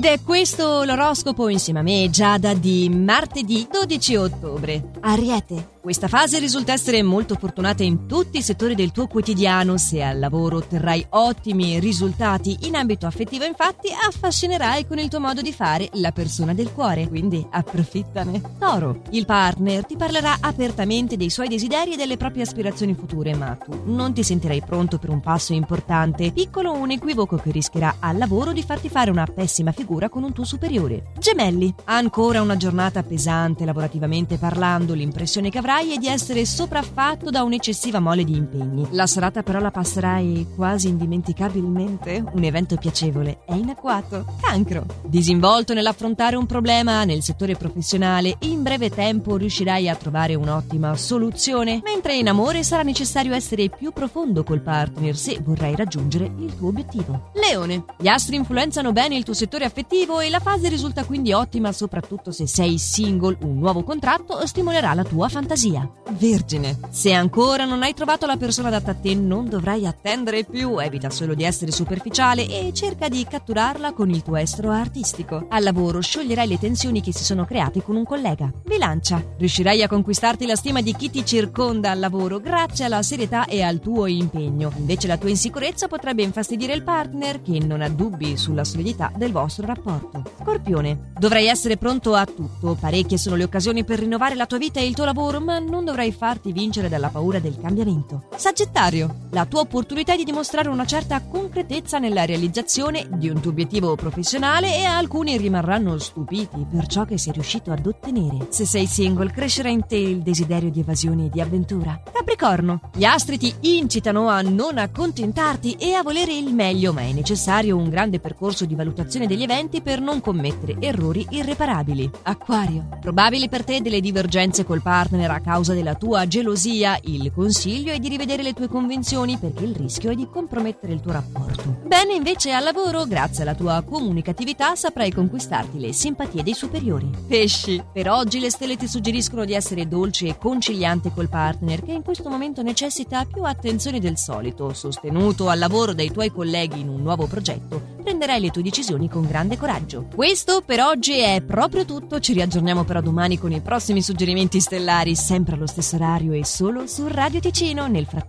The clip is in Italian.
Ed è questo l'oroscopo insieme a me, Giada, di martedì 12 ottobre. Ariete. Questa fase risulta essere molto fortunata in tutti i settori del tuo quotidiano. Se al lavoro otterrai ottimi risultati in ambito affettivo, infatti, affascinerai con il tuo modo di fare la persona del cuore, quindi approfittane. Toro. Il partner ti parlerà apertamente dei suoi desideri e delle proprie aspirazioni future, ma tu non ti sentirai pronto per un passo importante. Piccolo un equivoco che rischierà al lavoro di farti fare una pessima figura con un tuo superiore. Gemelli. Ancora una giornata pesante lavorativamente parlando, l'impressione che avrai avrai è di essere sopraffatto da un'eccessiva mole di impegni. La serata però la passerai quasi indimenticabilmente. Un evento piacevole è in agguato. Cancro. Disinvolto nell'affrontare un problema nel settore professionale, in breve tempo riuscirai a trovare un'ottima soluzione, mentre in amore sarà necessario essere più profondo col partner se vorrai raggiungere il tuo obiettivo. Leone. Gli astri influenzano bene il tuo settore affettivo e la fase risulta quindi ottima soprattutto se sei single. Un nuovo contratto stimolerà la tua fantasia fantasia. Vergine. Se ancora non hai trovato la persona adatta a te, non dovrai attendere più. Evita solo di essere superficiale e cerca di catturarla con il tuo estro artistico. Al lavoro scioglierai le tensioni che si sono create con un collega. Bilancia. Riuscirai a conquistarti la stima di chi ti circonda al lavoro grazie alla serietà e al tuo impegno. Invece la tua insicurezza potrebbe infastidire il partner che non ha dubbi sulla solidità del vostro rapporto. Scorpione. Dovrai essere pronto a tutto. Parecchie sono le occasioni per rinnovare la tua vita e il tuo lavoro, ma non dovrai farti vincere dalla paura del cambiamento. Sagittario, la tua opportunità è di dimostrare una certa concretezza nella realizzazione di un tuo obiettivo professionale e alcuni rimarranno stupiti per ciò che sei riuscito ad ottenere. Se sei single, crescerà in te il desiderio di evasione e di avventura. Capricorno, gli astri ti incitano a non accontentarti e a volere il meglio, ma è necessario un grande percorso di valutazione degli eventi per non commettere errori irreparabili. Acquario, probabili per te delle divergenze col partner a causa della tua gelosia, il consiglio è di rivedere le tue convinzioni perché il rischio è di compromettere il tuo rapporto. Bene invece al lavoro, grazie alla tua comunicatività saprai conquistarti le simpatie dei superiori. Pesci, per oggi le stelle ti suggeriscono di essere dolce e conciliante col partner che in questo momento necessita più attenzione del solito, sostenuto al lavoro dai tuoi colleghi in un nuovo progetto prenderai le tue decisioni con grande coraggio. Questo per oggi è proprio tutto, ci riaggiorniamo però domani con i prossimi suggerimenti stellari, sempre allo stesso orario e solo su Radio Ticino nel frattempo.